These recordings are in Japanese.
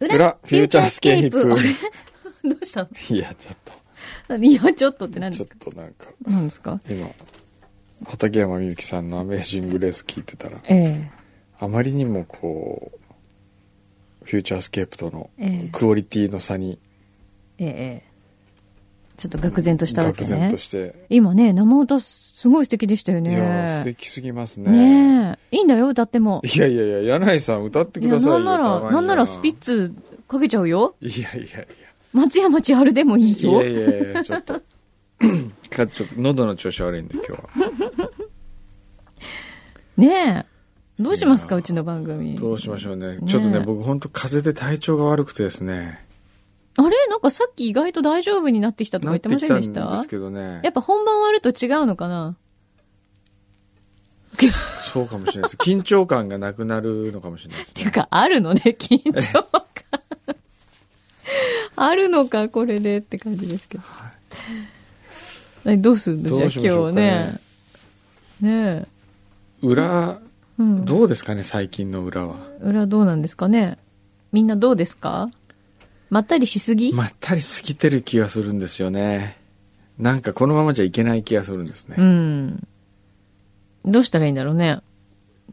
裏フューチャースケープ。あれ？どうしたの？いや、ちょっと、いや、ちょっとって何でちょっすかとなんか、何ですか？今、畠山みゆきさんのアメージンググレース聞いてたら、ええ。あまりにもこう、フューチャースケープとのええ。クオリティの差に、ええええちょっと愕然としたわけね愕然と。して、今ね、生歌すごい素敵でしたよね。いや、素敵すぎますね。ねえ。いいんだよ、歌っても。いやいやいや、柳井さん歌ってくださいよ。なんなら、なんならスピッツかけちゃうよ。いやいやいや。松山千春でもいいよ。いやいやいや、ちょっと。かちょっと喉の調子悪いんで、今日は。ねえ。どうしますか、うちの番組。どうしましょうね。ねちょっとね、僕本当風邪で体調が悪くてですね。あれ？なんかさっき意外と大丈夫になってきたとか言ってませんでした？んたですけどねや。っぱ本番終わると違うのかな？そうかもしれないです。緊張感がなくなるのかもしれないですね。っ ていうか、あるのね、緊張感。あるのか、これでって感じですけど。えどうすんの？じゃあ今日ねね。ね裏、え。うん。どうですかね、最近の裏は。裏どうなんですかね？みんなどうですか？まったりしすぎ、まったり過ぎてる気がするんですよね。なんかこのままじゃいけない気がするんですね。うん。どうしたらいいんだろうね。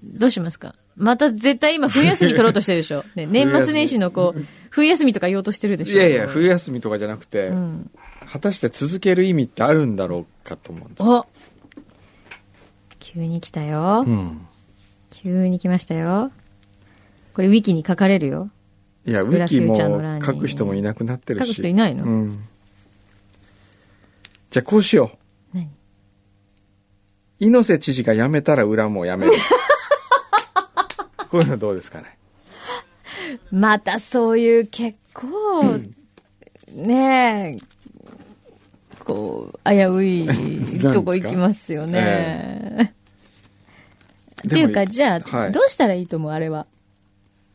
どうしますか？また絶対今冬休み取ろうとしてるでしょ。ね、年末年始のこう、冬休みとか言おうとしてるでしょ。いやいや、冬休みとかじゃなくて、うん。果たして続ける意味ってあるんだろうかと思うんです。お急に来たよ。うん。急に来ましたよ。これウィキに書かれるよ。いや、ウィキも書く人もいなくなってるし。書く人いないの？うん。じゃあこうしよう。何？猪瀬知事が辞めたら裏も辞める。こういうのどうですかね？またそういう結構、ねえ、こう、危うい とこ行きますよね。っていうか、じゃあ、はいどうしたらいいと思う？あれは。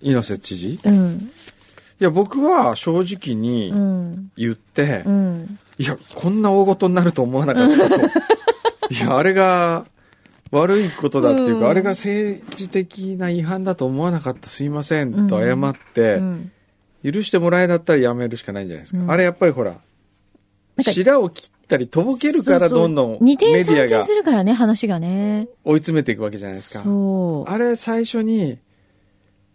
猪瀬知事？いうん。や、僕は正直にうん。言って、うん。いや、こんな大事になると思わなかったと。いや、あれが悪いことだっていうか、うんあれが政治的な違反だと思わなかった、すいません、と謝って、うん。許してもらえだったらやめるしかないんじゃないですか。うんあれやっぱりほら、白を切ったりとぼけるからどんどん二メディアがするからね、話がね。追い詰めていくわけじゃないですか。そう。あれ最初に、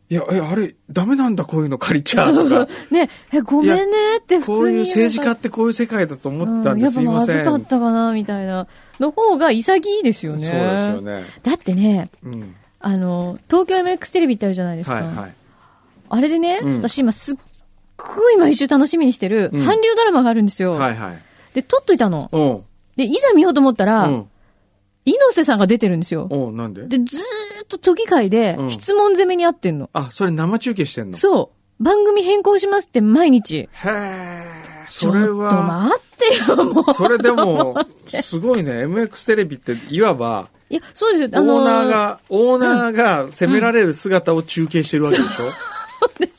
いや、え、あれ、ダメなんだ、こういうの借りちゃうとか。ね、え、ごめんねって普通に。こういう政治家ってこういう世界だと思ってたんで、うんやっぱすいません。まずかったかな、みたいな。の方が潔いですよね。そうですよね。だってね、うん。あの、東京 MX テレビってあるじゃないですか。はいはい。あれでね、うん私今すっごい毎週楽しみにしてる、うん韓流ドラマがあるんですよ。はいはい。で、撮っといたの。うん。で、いざ見ようと思ったら、うん。猪瀬さんが出てるんですよ。おうなんで？で、ずーっと都議会でうん質問攻めにあってんの。あ、それ生中継してんの？そう。番組変更しますって毎日。へえ。それちょっとは、待ってよ、もう。それでも、すごいね。MX テレビって、いわば、いや、そうですよ。オあのーナーが、オーナーが責められる姿を中継してるわけでし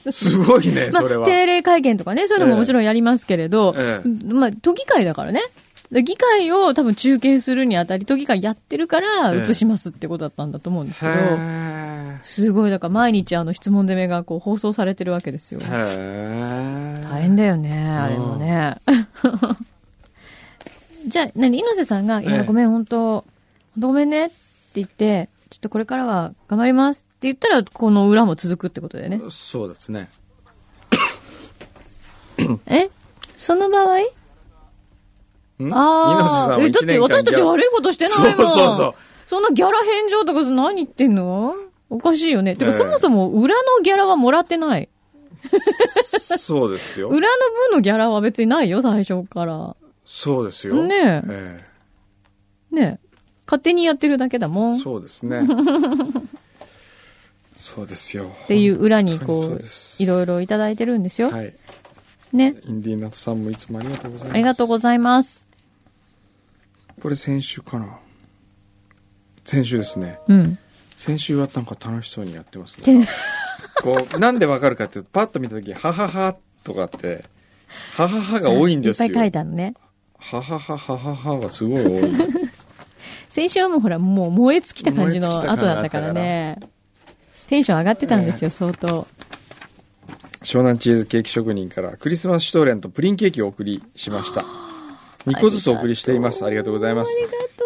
ょ？すごいね、まあ、それは。定例会見とかね、そういうのももちろんやりますけれど、ええまあ、都議会だからね。で議会を多分中継するにあたり、都議会やってるからええ。映しますってことだったんだと思うんですけど、へすごい、だから毎日あの質問攻めがこう放送されてるわけですよ。大変だよね、あれもね。じゃあ、何、猪瀬さんが、いや、ええごめん、本当ごめんねって言って、ちょっとこれからは頑張りますって言ったら、この裏も続くってことだよね。そうですね。え？その場合？んああ、え、だって私たち悪いことしてないもん。そうそうそう。そんなギャラ返上とか何言ってんの？おかしいよね。てか、ええそもそも裏のギャラはもらってない？そうですよ。裏の分のギャラは別にないよ、最初から。そうですよ。ねえね勝手にやってるだけだもえん。そうですね。そうですよ。っていう裏にこういろいろいただいてるんですよ。はい。ね。インディーナッツさんもいつもありがとうございます。ありがとうございます。これ先週かな先週ですね。うん。先週はなんか楽しそうにやってますてね。こう、なんでわかるかっていうと、パッと見たとき、はははとかって、はははが多いんですよ。いっぱい書いたのね。ははははははがすごい多い。先週はもうほら、もう燃え尽きた感じの後だったからね。テンション上がってたんですよ、相当。湘南チーズケーキ職人からクリスマスシュトーレンとプリンケーキをお送りしました。2個ずつお送りしています。ありがとうございます。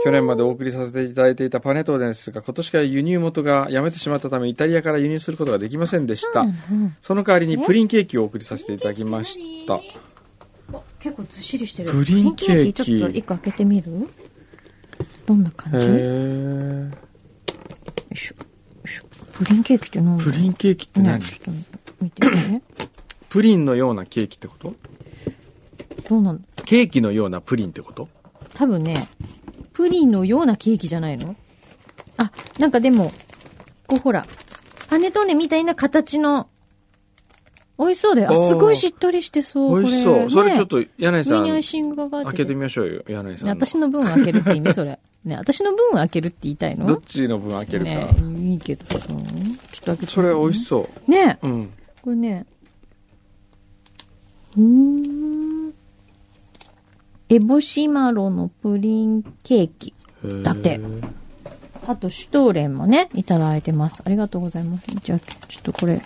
去年までお送りさせていただいていたパネットーですが、今年から輸入元がやめてしまったため、イタリアから輸入することができませんでした。その代わりにプリンケーキをお送りさせていただきました。結構ずっしりしてる。プリンケーキちょっと一個開けてみる？どんな感へじよー。いしょよいしょプリンケーキって何プリンケーキって何？プリンのようなケーキってこと？どうなん？だケーキのようなプリンってこと？多分ね、プリンのようなケーキじゃないの？あ、なんかでも、こうほら、パネトーネみたいな形の、美味しそうだよ。あ、すごいしっとりしてそう。美味しそう。それちょっと、と、柳井さん、上にアイシングがかかって開けてみましょうよ、柳井さんね、の。私の分開けるって意味それ。ね、私の分開けるって言いたいの？どっちの分開けるか。ねいいけどさ。ちょっと開けて。それ美味しそう。ねうん。これね。うーん。エボシマロのプリンケーキ。だってあと、シュトーレンもね、いただいてます。ありがとうございます。じゃあ、ちょっとこれ、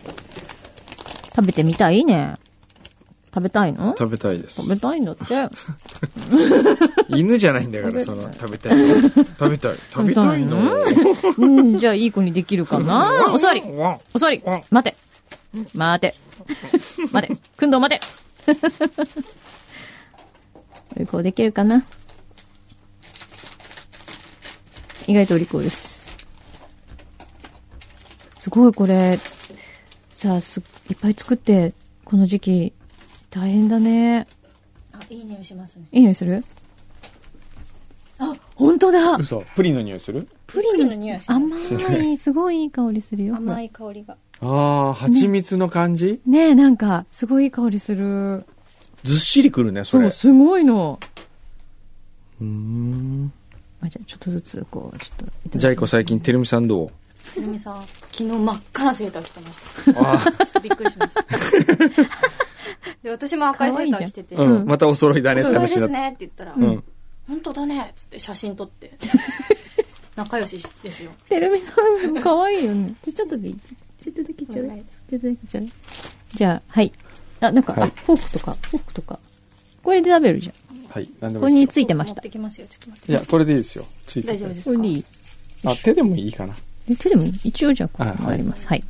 食べてみたいね。食べたいの？食べたいです食。べたいんだって。犬じゃないんだから、その、食べたい。食べたい。食べたいの？うん、じゃあいい子にできるかな？お座りお座り待て待て待てくんどう待てお利口できるかな意外とお利口です。すごいこれ、さあ、す、いっぱい作って、この時期、大変だね。あ、いい匂いしますね。いい匂いする？あ、本当だ嘘。プリンの匂いする？プリンプリンの匂いします。甘い、すごいいい香りするよ。甘い香りが。ああ、蜂蜜の感じ？ねえ、なんか、すごいいい香りする。ずっしりくるね、それ。そう、すごいの。うーん。あじゃあ、ちょっとずつ、こう、ちょっといただきます。ジャイコ最近、てるみさんどう？てるみさん、昨日真っ赤なセーター着てました。あちょっとびっくりしました。で、私も赤いセーター着てて、あ、うん。またお揃いだねって話になった。ですねって言ったら、うん。本当だねっつって写真撮って。仲良しですよ。てるみさん、かわいいよね。ちょっとでいい？ちょっとだけちょうだい。ちょっとだけちょうだい。じゃあ、はい。あ、なんか、はいあ、フォークとか、フォークとか。これで食べるじゃん。はい。なんでここにもいいですついてました持って。きますよ。ちょっと待って。よ。いや、これでいいですよ。ついてて大丈夫ですか？これでいいあ、手でもいいかな。え手でもいい一応じゃあ、ここあはいあります。はい。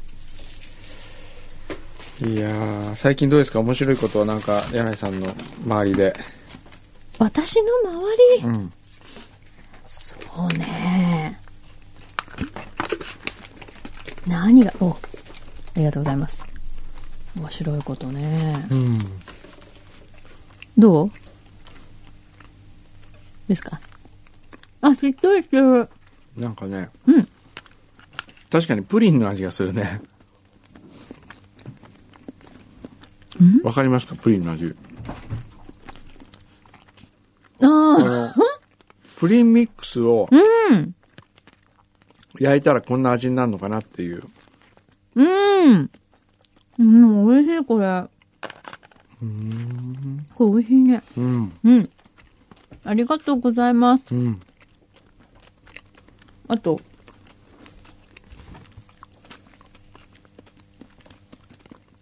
いやー、最近どうですか？面白いことはなんか、柳井さんの周りで。私の周り、うん。そうね。何が、お、ありがとうございます。面白いことね。うん。どう？ですか？あ、しっとりしてる。なんかね、うん。確かにプリンの味がするね。わかりますか？プリンの味。ああの、プリンミックスをあ、うん。焼いたらこんな味になるのかなっていう。うん。うん、美味しい、これ。これ美味しいね。うん。うん。ありがとうございます。うん。あと、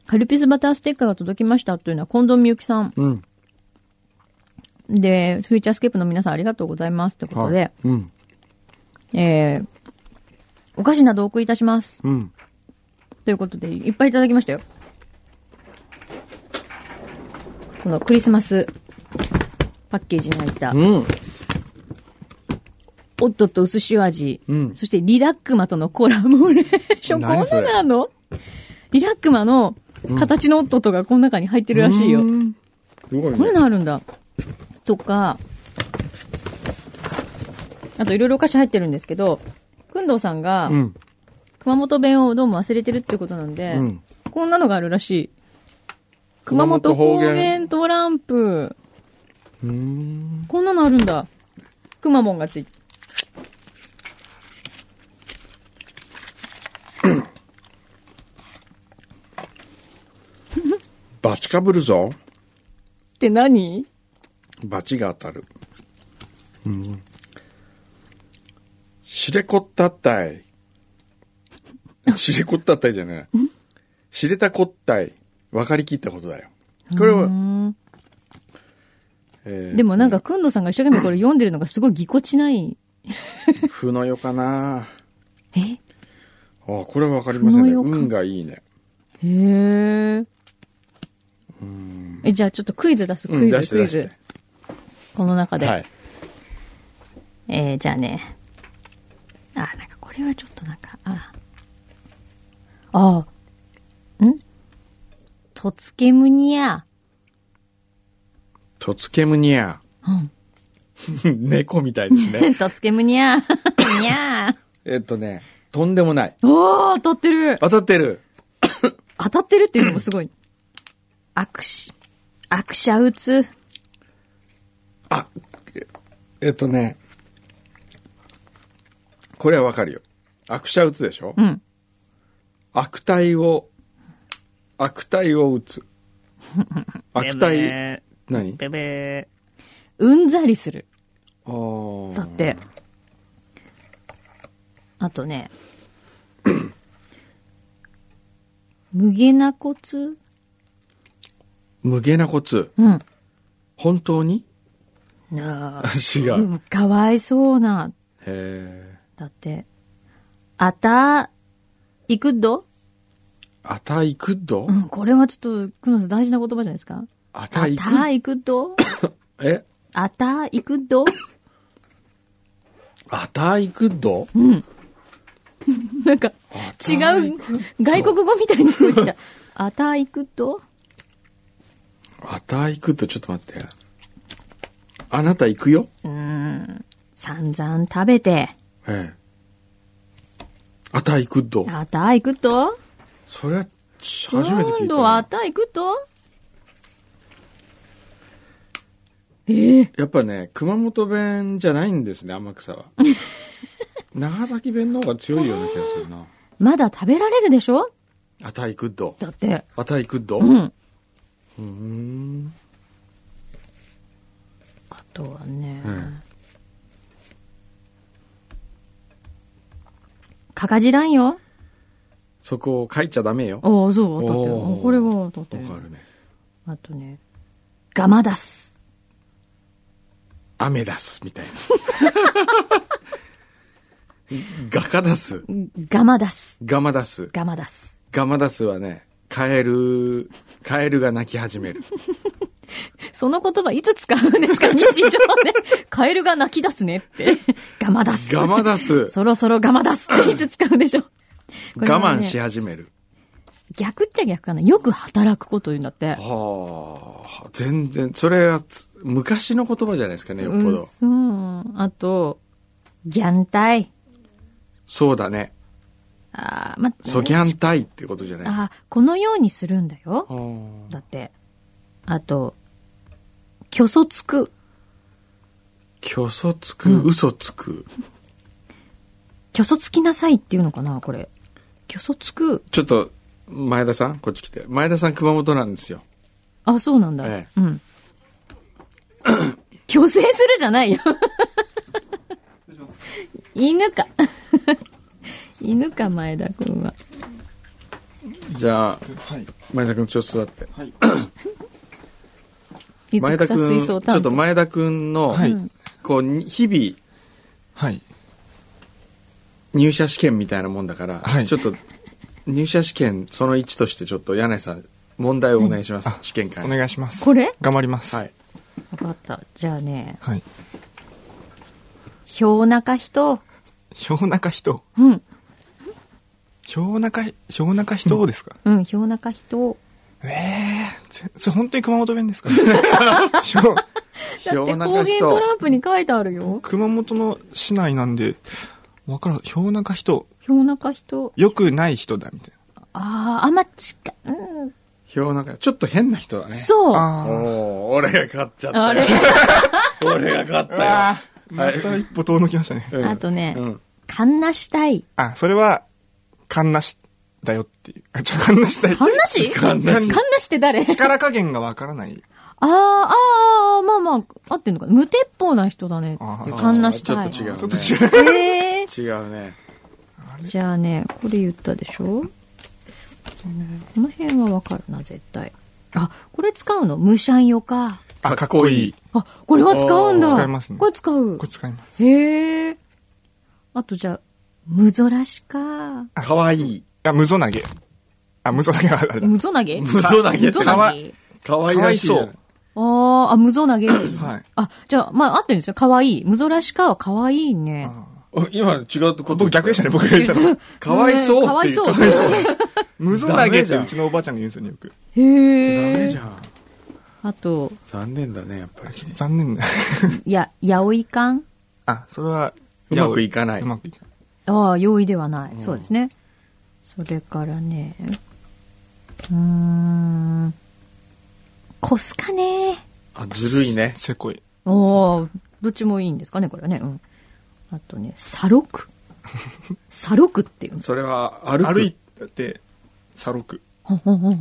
カルピスバターステッカーが届きましたというのは、近藤美幸さん。うん。で、フューチャースケープの皆さんありがとうございますってことで、はいうん。えー、お菓子などお送りいたします。うん。ということで、いっぱいいただきましたよ。このクリスマスパッケージに入った、うん。オットと薄塩味、うん。そしてリラックマとのコラボレーション。こんなのあんの？リラックマの形のオットとがこの中に入ってるらしいよ。うんすごいね。こういうのあるんだ。とか、あといろいろお菓子入ってるんですけど、くんどうさんがうん。熊本弁をどうも忘れてるってことなんで、うん。こんなのがあるらしい。熊本方言言トランプ。こんなのあるんだ。くまモンがついて。バチかぶるぞ。って何？バチが当たる。うん。しれこったったい。しれこったったいじゃない。知れたこったい。分かりきったことだよ。これは、うんえーでもなんか、くんどさんが一生懸命これ読んでるのがすごいぎこちない。ふのよかなえ？あ、これは分かりませんね。運がいいね。へえ。え、じゃあちょっとクイズ出す、クうん、イズ、出してクイズ。この中で。はい。えー、じゃあね。あ、なんかこれはちょっとなんか、あ。ああ。ん？とつけむにゃ。とつけむにゃ。うん。猫みたいですね。とつけむにゃ。にゃえっとね、とんでもない。おー、当たってる。当たってる。当たってるっていうのもすごい。握手。握手打つ。あ、ええっとね、これはわかるよ。悪者打つでしょ、うん。悪態を、悪態を打つ。悪態、何？ベベうんざりする。あーだって。あとね。無下なコツ？無下なコツ。うん。本当に？なあ。違う。うんかわいそうな。へだって。あた、いくどあたいくどうん、これはちょっと、くのさん大事な言葉じゃないですか。ああたいく？たいくどえ？あたいくどあたいくど なんか、違う、外国語みたいに聞こえてきた。あたいくどあたいくど、ちょっと待って。あなた行くよ？うーん。散々食べて、ええ。あたいくどあたいくど？それは、ち初めて聞今いたな。度はあたいくど？ええやっぱね、熊本弁じゃないんですね、天草は。長崎弁の方が強いような気がするな。まだ食べられるでしょ？あたいくっど。だって。あたいくっど？う。うんーん。あとはね、うんかかじらんよ。そこを書いちゃダメよ。ああ、そう、当たってる。これは当たってる。わかるね。あとね、ガマダス。アメダス、みたいな。ガカダス。ガマダス。ガマダス。ガマダス。ガマダスはね、カエル、カエルが鳴き始める。その言葉いつ使うんですか日常で。カエルが泣き出すねって。ガマダス。ガマダス。そろそろガマダスっていつ使うんでしょう。ね我慢し始める。逆っちゃ逆かな。よく働くこと言うんだって。はあ、全然、それはつ昔の言葉じゃないですかね、よっぽうど。そう。あと、ギャンタイ。そうだね。あーま、ソギャンタイってことじゃない？あーこのようにするんだよ。だって。あと、虚素つく。虚素つく、うん嘘つく？虚素つきなさいっていうのかなこれ。虚素つく。ちょっと、前田さん、こっち来て。前田さん熊本なんですよ。あ、そうなんだ。えうん。虚勢するじゃないよ。犬か。犬か、前田くんは。じゃあ、はい。前田くんちょっと座って。水草前田くん、ちょっ。と前田くんの、はいうんこう、に日々、はい。入社試験みたいなもんだから、はいちょっと、入社試験その1としてちょっと柳井さん、問題をお願いします。試験会。お願いします。これ？頑張ります。はい。わかった。じゃあね、はい。氷中人？氷中人？うん。氷中、氷中人ですか、うん、氷中人。ええー、それ本当に熊本弁ですか？氷だって方言人トランプに書いてあるよ。熊本の市内なんで、わからん。氷中人。氷中人。良くない人だ、みたいああ、あんま近い。うん。表なんか、ちょっと変な人だね。そう。あおー俺が勝っちゃったよ。あれ 俺が勝ったよ。あ。また一歩遠のきましたね。うんあとねうん。かんなしたい。あ、それは、カンナシだよっていう。あ、ちょ、カンナシだよ。かんなし？かんなしかんなしって誰？力加減がわからない。あー、あー、まあまあ、合ってんのかな？無鉄砲な人だねっていう。あーかんなしたい。ちょっと違う、ちょっとね。違う。ええ違うね。じゃあね、これ言ったでしょ？うんこの辺はわかるな、絶対。あ、これ使うの？ムシャンヨか。あ、かっこいい。あ、これは使うんだ。使いますねこれ使うこれ。使います。へえ。あとじゃあ、ムゾラシか。かわいい。あ、無ゾ投げ。あ、無ゾ投げはあれだ。ムゾ投げ？無ゾ投げムゾ投かわげかわいらしあーあ、無ゾ投げっていう。はい。あ、じゃあ、まあ、合ってるんですよ。かわいい。ムゾラシカはかわいいね。お今違うこと僕逆でしたね、僕が言ったの。かわいそうっていうかわいそう。無ゾ投げってうちのおばあちゃんが言うんですよね、よく。へえ。ダメじゃん。あと、残念だね、やっぱり。残念だ。や、やおいかん？あ、それは、うまくいかないうまくいかない。ああ、容易ではない。そうですね。それからね、うーん、コスかね。あ、ずるいね。せこい。おーどっちもいいんですかね、これはね。うん。あとね、サロク。サロクっていうの。それは歩く。歩いて、サロク。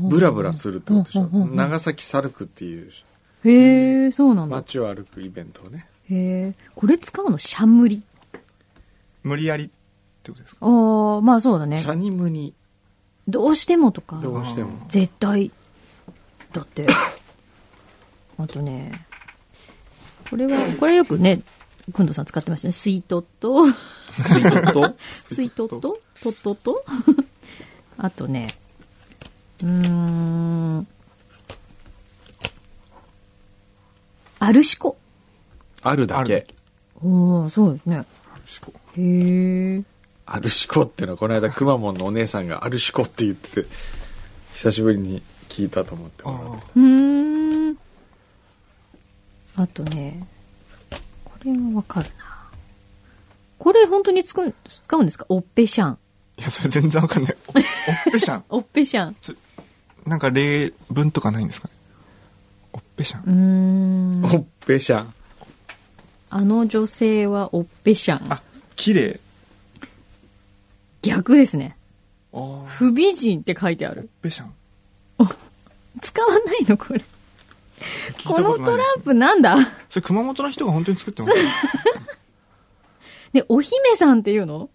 ブラブラするってことでしょうんうんうんうん長崎サルクっていうへえ、そうなんだ。街を歩くイベントをね。へえ。これ使うの？シャンムリ。無理やりってことですか？ああ、まあそうだねシ。ャニムにどうしてもとか。どうしても。絶対。だって。あとね、これは、これよくね、くんどさん使ってましたね。スイートと、スイート？と スイート？と、とっとと。あとね、うーん、アルシコ。あるだけあるだけ。おおそうですね。へえ。アルシコっていうのはこの間くまモンのお姉さんがアルシコって言ってて久しぶりに聞いたと思ってもらってうーん。あとね、これはわかるな。これ本当に使う使うんですか？オッペシャン。いや、それ全然わかんない。おおっぺしゃん。オッペシャン。なんか例文とかないんですかね？おっぺしゃん。うーん。おっぺしゃんあの女性はオッペシャン。あ、綺麗。逆ですね。不美人って書いてあおっる。ぺしゃん。使わないのこれ。聞いたこのトランプ。プなんだ？それ熊本の人が本当に作ってますね、お姫さんっていうの？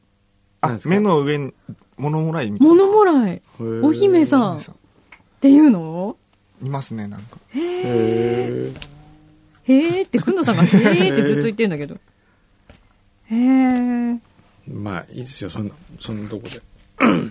あ目の上に物もらいみたいな。物もらい。お姫さんっていうの？いますね、なんか。へへーって、くんのさんがへーってずっと言ってるんだけど。へー。えまあいいですよ。そんなそんなとこで。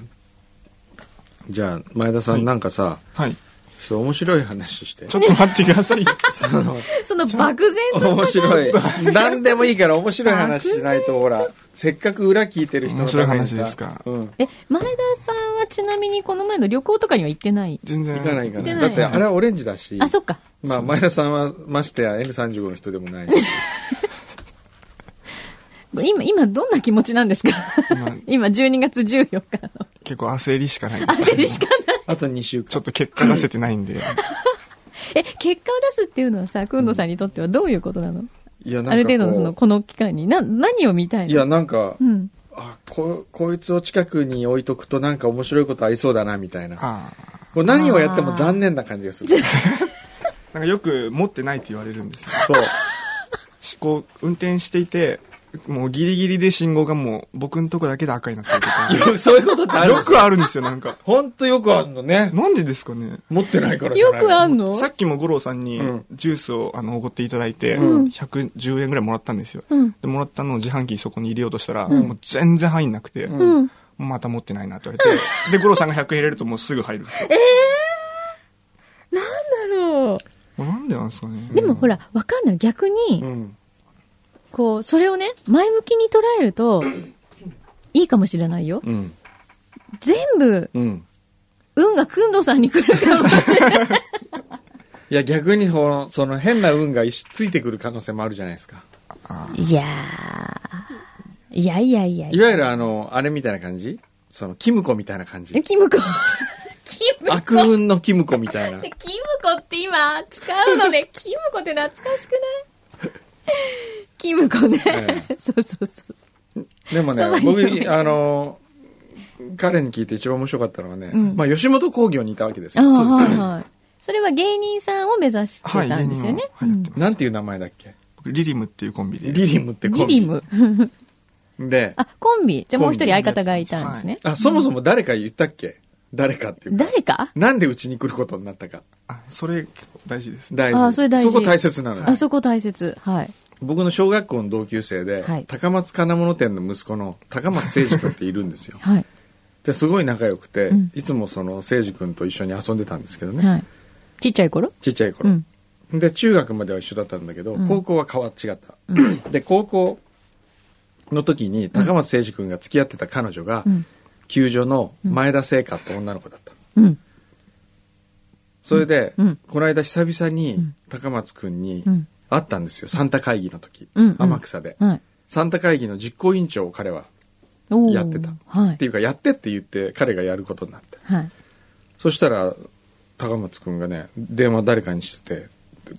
じゃあ前田さん、はい。なんかさはい。そう面白い話して。ちょっと待ってください。よ。そのその漠然と面した感じ。白い。何でもいいから面白い話しないとほらせっかく裏聞いてる人面白い話ですか。うん。え、前田さんはちなみにこの前の旅行とかには行ってない？全然。行かない行かない。だってあれはオレンジだし。あ、そっか。まあ前田さんはましてや N35 の人でもない 今、今どんな気持ちなんですか？今 12月14日の。結構焦りしかないです。焦りしかない。あと2週間ちょっと結果出せてないんで。え、結果を出すっていうのはさ、くんどさんにとってはどういうことなの？いやなんかこうある程度のその、この期間に。な、何を見たいの？いやなんかうん。あここいつを近くに置いとくとなんか面白いことありそうだなみたいなあこう何をやっても残念な感じがするあ。なんかよく持ってないって言われるんですよ。そうこう、運転していて、もうギリギリで信号がもう僕のとこだけで赤になってるとか。よそういうことってあるよくあるんですよ、なんか。ほんとよくあるのねなんでですかね持ってないからじゃよないくあんの？さっきも五郎さんにうんジュースをあのおごっていただいて、うん110円ぐらいもらったんですよ。うん。で、もらったのを自販機にそこに入れようとしたら、んもう全然入んなくて、うんまた持ってないなって言われて、で、五郎さんが100円入れるともうすぐ入るんですよ。だろこれなんでなんですかねう。でもほら、わかんない。逆に、うんこう、それをね、前向きに捉えると、いいかもしれないよ。うん全部、うん運がくんどさんに来るかもしれない。いや逆にそのその変な運がついてくる可能性もあるじゃないですかいやー。いやいやいやいわゆるあのあれみたいな感じ？そのキムコみたいな感じ？え、キムコ。キ 悪運のキムコみたいな。キムコって今使うのね、キムコって懐かしくない？キムコね。え そうそうそう。でもね僕、あの、彼に聞いて一番面白かったのはね、うんまあ吉本興業にいたわけですあよ。あ、はいはい。それは芸人さんを目指してたはい、芸んですよね。人をはいやってます。なんていう名前だっけ？僕リリムっていうコンビで。リリムってコンビ。リリム？で、あ、コンビ。じゃあもう一人相方がいたんですね。あ、そもそも誰か言ったっけ？誰かっていうか。誰か？なんでうちに来ることになったか。あ、それ結構大事ですね。大事。あそれ大事そこ大切なのよ。あそこ大切。はい。僕の小学校の同級生で、はい高松金物店の息子の高松誠二君っているんですよ。はい。で、すごい仲良くて、うんいつもその誠二君と一緒に遊んでたんですけどね。はい。ちっちゃい頃？ちっちゃいう頃、ん。で、中学までは一緒だったんだけど、うん高校は変わっ違った。で、高校の時に高松誠二君が付き合ってた彼女が、うん。球場の前田聖華って女の子だった。うん。それで、うんこの間久々にん高松君にうん。会ったんですよ。サンタ会議の時。うんうん天草で。はい。サンタ会議の実行委員長を彼は、やってたはい。っていうか、やってって言って彼がやることになって。はい。そしたら、高松君がね、電話誰かにしてて、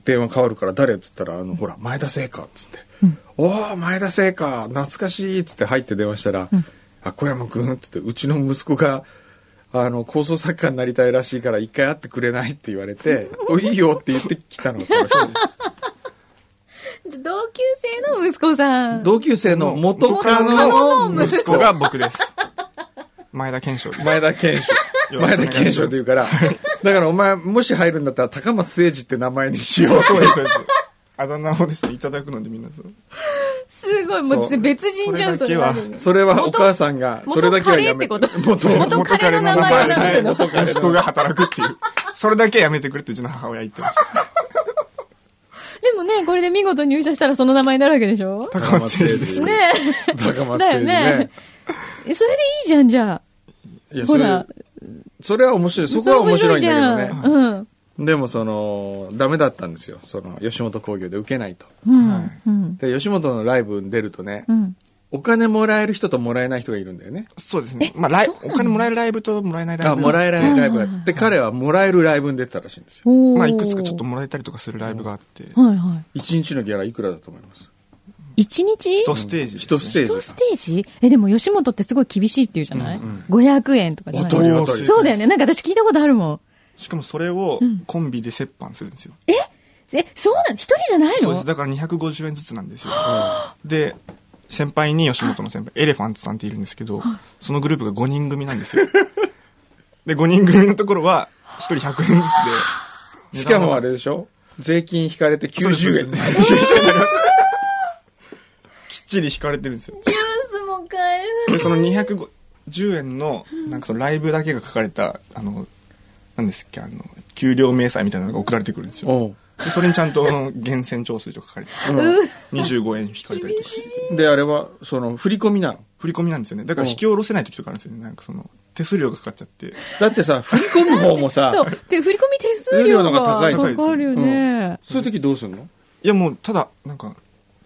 電話変わるから誰っつったら、あの、ほら、前田聖華っつって。うんおー、前田聖華懐かしいっつって入って電話したら、うんあ、小山君っつって、うちの息子が、あの、構想作家になりたいらしいから一回会ってくれないって言われて、お、いいよって言ってきたの が同級生の息子さん。同級生の元カノノの息子が僕です。前田健翔です。前田健翔。前田健翔って言うから、だからお前、もし入るんだったら高松誠二って名前にしよう。そうです、そうです。あだ名をですね、いただくのでみんなそう。すごい、もう別人じゃん、それはそれだけ。はそれはお母さんが、それだけはやめ元彼って元元彼の名前なんだけど元彼の息子が働くっていう。それだけやめてくれってうちの母親言ってました。でもね、これで見事入社したらその名前になるわけでしょ？高松誠二です。ね高松だよ誠二ねね。。それでいいじゃん、じゃいや、あ。それほら、、それは面白い。そこは面白いんだけどそれ面白いじゃん。ね。でもその、ダメだったんですよ。その、吉本興業で受けないと。うん。はいうん。で、吉本のライブに出るとねう、ん。お金もらえる人ともらえない人がいるんだよね。そうですね。まあ、ライお金もらえるライブともらえないライあ、ブ。もらえないライブがあって、彼はもらえるライブに出てたらしいんですよ。まあ、いくつかちょっと。もらえたりとかするライブがあって、はいはい。一日のギャラいくらだと思います？一日？一ステージ一ステージ一ステージ？え、でも吉本ってすごい厳しいって言うじゃない、?500 円とかじゃない？そうだよね。なんか私聞いたことあるもん。しかもそれをコンビで折半するんですよ。え、そうなの一人じゃないの？そうです。だから250円ずつなんですよ。で、先輩に吉本の先輩、エレファントさんっているんですけど、そのグループが5人組なんですよ。で、5人組のところは、1人100円ずつで。しかもあれでしょ？税金引かれてそうです90円。きっちり引かれてるんですよ。ジュースも買えで、その210円の、なんかそのライブだけが書かれた、あの、なんですっけ、あの、給料明細みたいなのが送られてくるんですよ。でそれにちゃんと、源泉徴収とか書かれてて、25円引かれたりとかしてて。で、あれは、その、振り込みなの？振り込みなんですよね。だから引き下ろせない時とかあるんですよね。なんかその、手数料がかかっちゃって。だってさ、振り込む方もさ、そう。で、振り込み手数料が高いかかるよね。そういう時どうすんの？いやもう、ただ、なんか、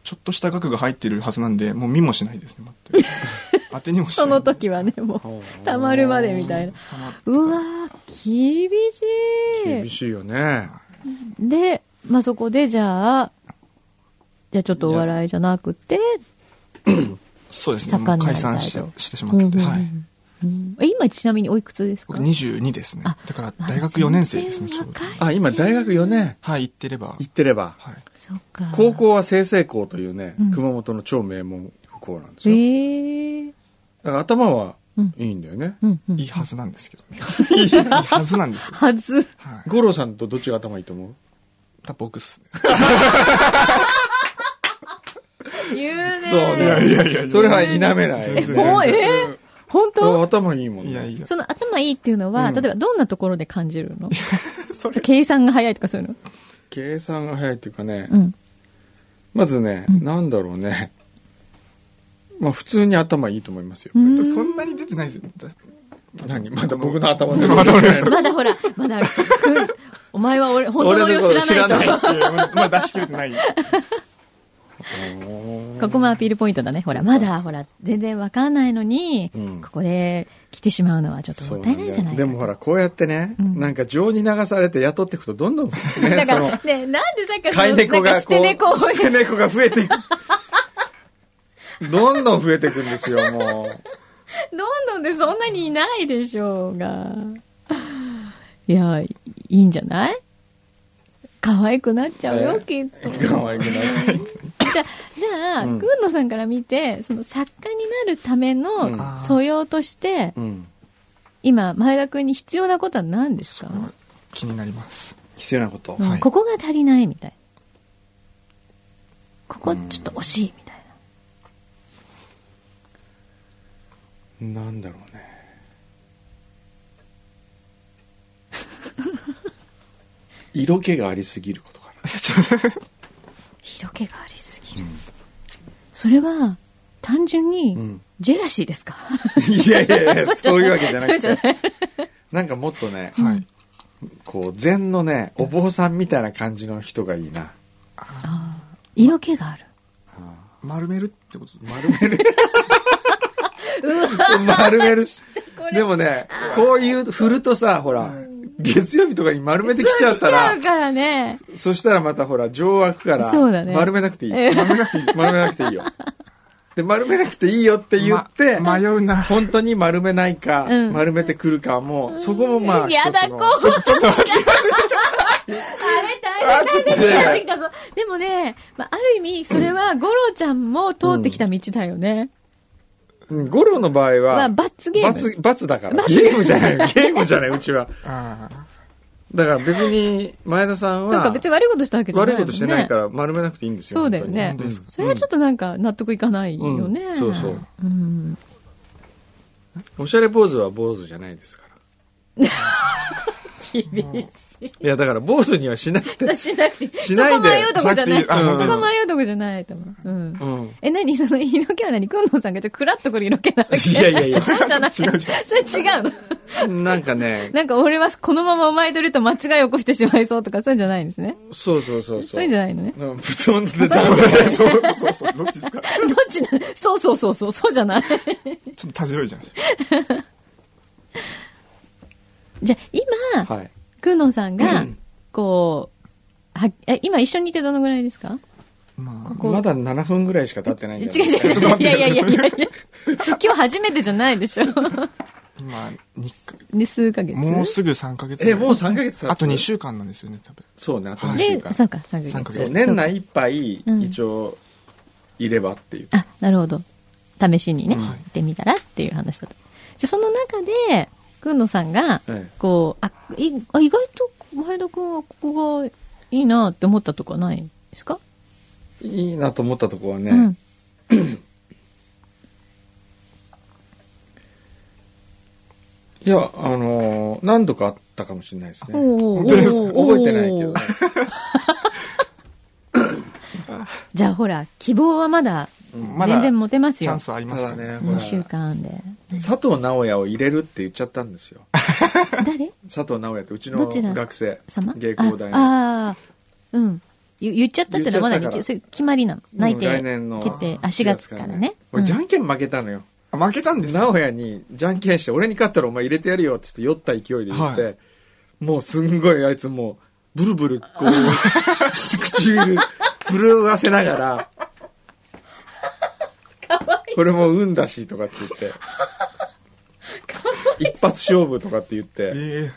ちょっとした額が入ってるはずなんで、もう見もしないですね、待って。当てにもしない。その時はね、もう、たまるまでみたいな。うわー、厳しい。厳しいよね。で、まあ、そこで、じゃあ、じゃあちょっとお笑いじゃなくて、そうですね。解散してしてしまってて、はい。うんえ今ちなみにおいくつですか？僕22ですねあ。だから大学4年生ですね、ちょうど。あ、今大学4年はい、行ってれば。行ってれば。はい。そっか。高校は清々校というねうん、熊本の超名門校なんですえよ。えだから頭はうんいいんだよね。うんうん。いいはずなんですけどね。いいはずなんですよ。はず。はい。五郎さんとどっちが頭いいと思う？た僕っすね。言うね。そうね。いやいやいやそれは否めない。えー？本あ当頭いいもんね。いやいや。その頭いいっていうのは、うん例えばどんなところで感じるの？それ、計算が早いとかそういうの？計算が早いっていうかね、うん。まずね、うんなんだろうね。まあ普通に頭いいと思いますよ。うんそんなに出てないですよ。だ何？まだ僕の頭で。まだほら、まだ、くお前は俺、本当の俺を知らないと。まだ出し切れてない。ここもアピールポイントだね。ほら、まだ、ほら、全然わかんないのに、うんここで来てしまうのはちょっともったいないじゃないかでもほら、こうやってね、うんなんか情に流されて雇っていくと、どんどん、ね、だから、ね、なんでさっきから飼い猫がこ捨て猫 捨て猫が増えていく。どんどん増えていくんですよ、もう。どんどんでそんなにいないでしょうが。いや、いいんじゃない？可愛くなっちゃうよ、えきっと。可愛くない。じゃあ、じゃあ、うんくんのさんから見て、その作家になるためうんの素養として、うん。今、前田くんに必要なことは何ですか？気になります。必要なこと？うんはいここが足りないみたいな。ここちょっと惜しいみたいな。なんだろうね。色気がありすぎることかな。色気があり。それは、単純にうん、ジェラシーですか、いやいやいや、そういうわけじゃなくて。ない。なんかもっとね、はい。こう、禅のね、お坊さんみたいな感じの人がいいな。色気がある。丸めるってこと？丸める。丸める。でもね、こういう振るとさ、ほら、月曜日とかに丸めてきちゃったら来ちゃう、からね。そしたらまたほら、情湧くから、そうだね丸めなくていい。ええ丸めなくていい。丸めなくていいよ。で、丸めなくていいよって言って、ま迷うな。本当に丸めないか、うん丸めてくるかも、そこもまあ、やだ、こう。ちょっと、ちょっと待って。あれ大変だね。慣れてきたぞ。でもね、まあ、ある意味、それは、五郎ちゃんも通ってきた道だよね。うん五郎の場合は、まあ、罰ゲーム。罰、罰だから。ゲームじゃない。ゲームじゃない、うちは。あだから別に、前田さんは、そうか、別に悪いことしたわけじゃないね。悪いことしてないから丸めなくていいんですよ。そうだよねそれはちょっとなんか納得いかないよね。うんそうそううん。おしゃれ坊主は坊主じゃないですから。厳しい。いや、だから坊主にはしなくて。しなくて。しないでそこ迷うとこじゃない。しなそこ迷うとこじゃないと思う。うん。うん。え、何その色気は何？くんのさんがちょっとクラッとくる色気なわけいやいやいや そうじゃない。それ違うの。なんかね、なんか俺はこのままお前といると間違い起こしてしまいそうとかそういうんじゃないんですね。そうそうそうそう。そういうんじゃないのね。うん、そんな、そうそうそう。どっちですか？どっちなの？そうそうそうそう、そうじゃない。ちょっとたじろいじゃん。じゃあ今、はい。くんのさんが、こう、は、え、今一緒にいてどのぐらいですか？まあ、こうまだ7分ぐらいしか経ってないんじゃない？違う違う。いやいやいやいやいや。今日初めてじゃないでしょ。今、にで、数ヶ月。もうすぐ3ヶ月。え、もう3ヶ月あと2週間なんですよね、多分。そうね、あと2週で、間。そうか、3ヶ月。三ヶ月そう年内いっぱい、うん一応、いればっていう。あ、なるほど。試しにね、うん行ってみたらっていう話だった。じゃあその中で、くんのさんが、ええこう、あ、いあ意外と前田くんはここがいいなって思ったとこはないですか、いいなと思ったとこはね、うん。いや、あのー何度かあったかもしれないですね。本当ですか？覚えてないけどね。じゃあほら、希望はまだ全然持てますよチャン。スはありますね、ね。ほら2週間で。佐藤直也を入れるって言っちゃったんですよ。誰？佐藤直也ってうちの学生。様？芸工大の。ああー、うん。言言っちゃったってのはまだ決まりなの？内定来年の決定。あ、4月からね。俺、じゃうんんけん負けたのよ。あ負けたんです直也にじゃんけんして、俺に勝ったらお前入れてやるよっつって酔った勢いで言って、はいもうすんごいあいつもう、ブルブル、こう、唇、震わせながら、これも運だしとかって言って、一発勝負とかって言って、え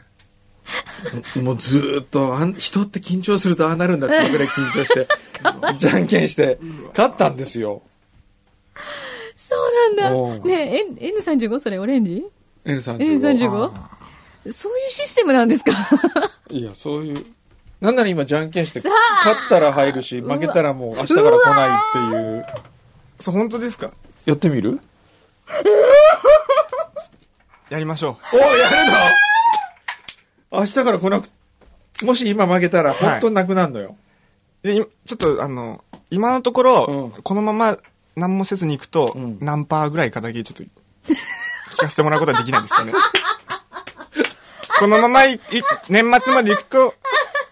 もうずーっとあん、人って緊張するとああなるんだってぐらい緊張して、じゃんけんして、勝ったんですよ。そうなんだ。ねえ、N- N35 それオレンジ？N35。?N35? そういうシステムなんですか？いや、そういう。なんなら今じゃんけんして、さ勝ったら入るし、負けたらもう明日から来ないっていう。ー、そう、本当ですか？やってみる？やりましょおやるの？明日から来なく、もし今負けたら本当になくなるのよ。う。で、いちょっと、あの、今のところ、うんこのまま何もせずに行くと、うん何パーぐらいかだけちょっと、聞かせてもらうことはできないですかね。このままいい年末まで行くと、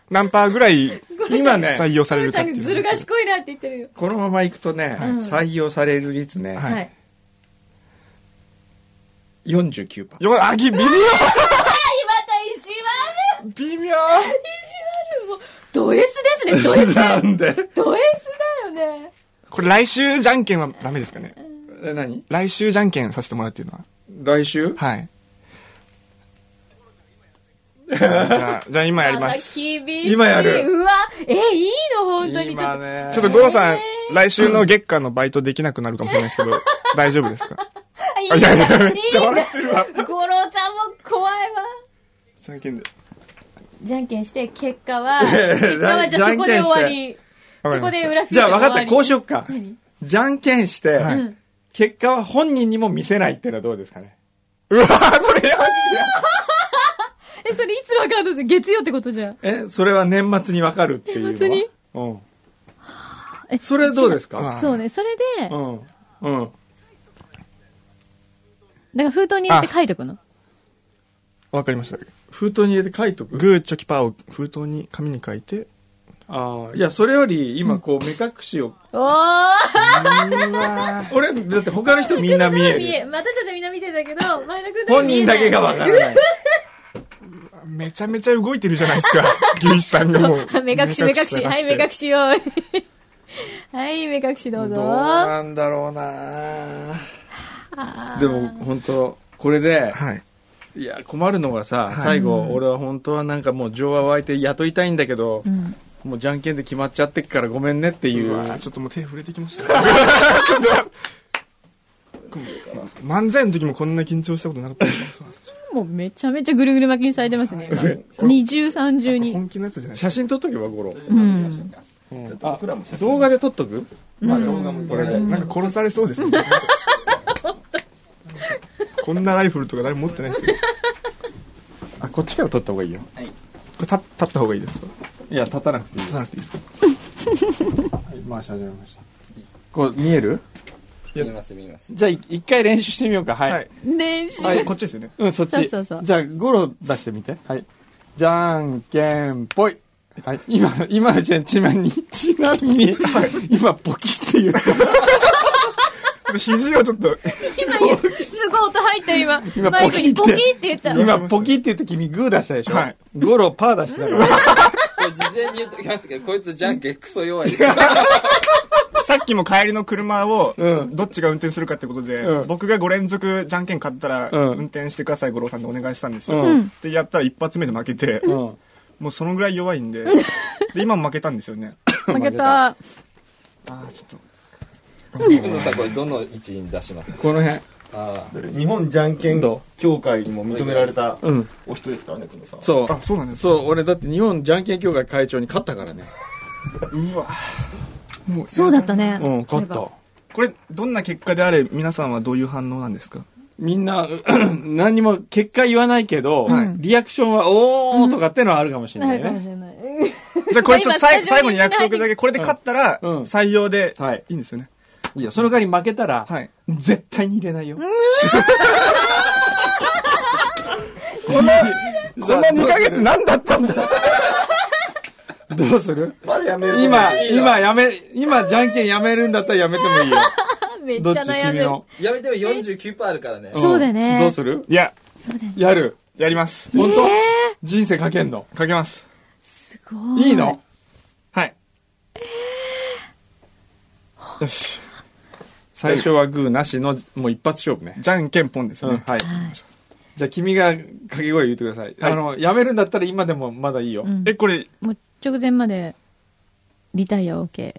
何パーぐらい今ね、採用されるかっていう。ずる賢いなって言ってるよ。このまま行くとね、採用される率ね、はいはい。49%。よ、あ、ぎ、微妙また意地悪微妙ド S ですね、ド S。なんで？ド S だよね。これ来週じゃんけんはダメですかね？え何？来週じゃんけんさせてもらうっていうのは。来週？はい。じゃあ、じゃあ今やりまたす。厳しい。今やるうわ、え、いいの本当に。ちょっと。今ね。ちょっとゴロさん、来週の月間のバイトできなくなるかもしれないですけど、大丈夫ですか？あいやいやめっちゃ笑ってるわゴロちゃんも怖いわ。じゃんけんで。じゃんけんして、結果は、結果はじゃあそこで終わり。そこで裏フィーチじゃあ分かった、こうしよっか。何？じゃんけんして、はい結果は本人にも見せないっていうのはどうですかね？うわそれやばいえ、それいつわかるんです月曜ってことじゃん。え、それは年末に分かるっていう。年末に？うん。えそれどうですか？違そうね。それで、だかうん。うん。ら封筒に入れて書いとくの？わかりました。封筒に入れて書いとく？グーチョキパーを封筒に紙に書いて、ああ、いや、それより、今、こう、目隠しを、おー俺、だって他の人みんな見える。私たちはみんな見てたけど、前田君本人だけがわからない。めちゃめちゃ動いてるじゃないですか。牛一さんがもう。目隠し目隠し。はい、目隠し。しよ。はい、目隠しどうぞ。どうなんだろうなでも、本当これで、はい。いや、困るのがさ、はい最後、俺は本当はなんかもう情は湧いて雇いたいんだけど、うんもうじゃんけんで決まっちゃってっからごめんねっていうう。わちょっともう手触れてきました。ちょっと漫才の時もこんな緊張したことなかったもうめちゃめちゃぐるぐる巻きにされてますね。二重三重に。本気のやつじゃない写真撮っとけば、ゴロ。うん。あ、動画で撮っとく？まあ動画もこれで。なんか殺されそうですね。こんなライフルとか誰も持ってないですよ。あ、こっちから撮った方がいいよ。これ立立った方がいいですか？いや、立たなくていい立。たなくていいですか？はい、回し始めました。こう、見える？見ます見ますじゃあ、い一回練習してみようか。はい。はい。練習。はいこっちですよね。うん、そっち。そうそうそうじゃあ、ゴロ出してみて。はい。じゃんけんぽい。はい。今、今のちちなみに、ちなみに、今、ポキって言った。ちょっと肘をちょっと、今すごい音入ったよ今。今マイクにポポキってキって言った。今、ポキって言って君グー出したでしょはい。ゴロパー出したから。事前に言っときますけどこいつじゃんけんクソ弱いですよさっきも帰りの車をう、んどっちが運転するかってことで、うん僕が5連続じゃんけん買ったら、うん運転してください、五郎さんでお願いしたんですよ。うんで、やったら一発目で負けて、うん。もうそのぐらい弱いんで、で、今も負けたんですよね。負けた。ああ、ちょっ今度さこれどの位置に出しますこの辺。あ日本じゃんけん協会にも認められたうん。お人ですからね、このさん。そうと。。あ、そうなんですそう、俺だって日本じゃんけん協会会長に勝ったからね。うわ。もうそうだったね。うん、勝った。これ、どんな結果であれ、皆さんはどういう反応なんですか？みんな、何にも結果言わないけど、はいリアクションは、おーとかってのはあるかもしれなないるかもね。しれない。じゃあこれちょっと最後に約束だけ、これで勝ったら、うん採用ではい。いいんですよね。いや、その代わり負けたら、はい。絶対に入れないよ。こんな2ヶ月何だったんだ？どうする？まだやめる今、今やめ、今じゃんけんやめるんだったらやめてもいいよ。めっちどっちゃ悩んでる。君の？やめても49%あるからねんそうだよねどうする？いや、そうだよね。やる。やります。本当？え人生かけんの？かけます。すごい。いいの？はい。よし。最初はグーなしの、もう一発勝負ね。じゃんけんぽんですうん、ね。はい。はい。じゃあ君が掛け声言ってください。はいあの、やめるんだったら今でもまだいいよ。うんえ、これ、直前まで、リタイア OK。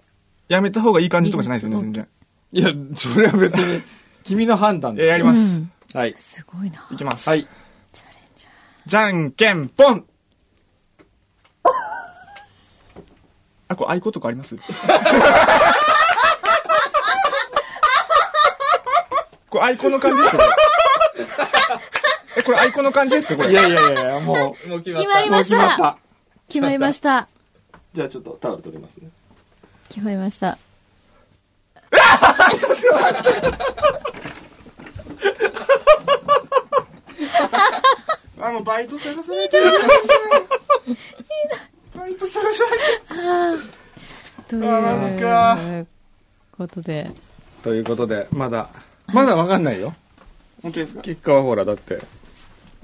やめた方がいい感じとかじゃないですよね、全然。いや、それは別に、君の判断え、です。やります。うんはい。すごいな。いきます。はい。じゃんけんぽんあ、これ、あいことかあります？これ、アイコンの感じですか？これえ、これ、アイコンの感じですか？これ。いやいやいや、もう、もう決決まりもうました。決まった。決まりました。じゃあちょっとタオル取りますね。決まりました。あ、もうバイト探さないと。バ毎年探してとあマジかいうことで。ということで、まだ、まだわかんないよ。本当ですか？結果はほら、だって、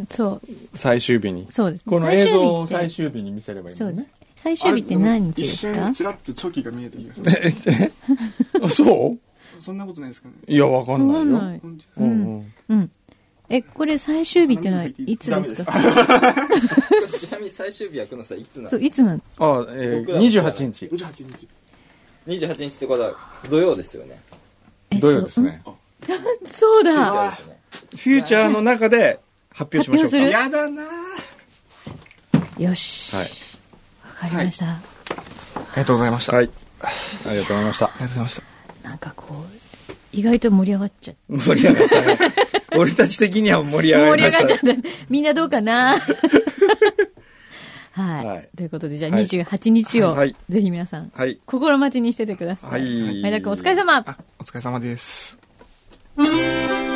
そう、最終日に。そうですね。この映像を最最終日に見せればいいそうですね。。最終日って何日一ですか？瞬、ちらっとチョキが見えた気がします。そうそんなことないですかね。いや、わかんないよ。わかんない。うん。え、これ最終日っていうのはいつですか？ちなみに最終日はくのさんいつなの？そう、いつなの？あ、えー、僕らも知らない28日。28日。28日ってことは土曜ですよね。えっと土曜ですね。そうだあですね。フューチャーの中で発表しましょうか。やだなぁ。よし。はい。わかりました。ありがとうございました。はい。ありがとうございました。ありがとうございました。なんかこう、意外と盛り上がっちゃって。盛り上がったね。俺たち的には盛り上が盛りましたり上がっちゃ。った。みんなどうかな？はい、はいということで、じゃあはい28日を、はいぜひ皆さん、はい。心待ちにしててください。はい前田君お疲れ様。あ、お疲れ様です。「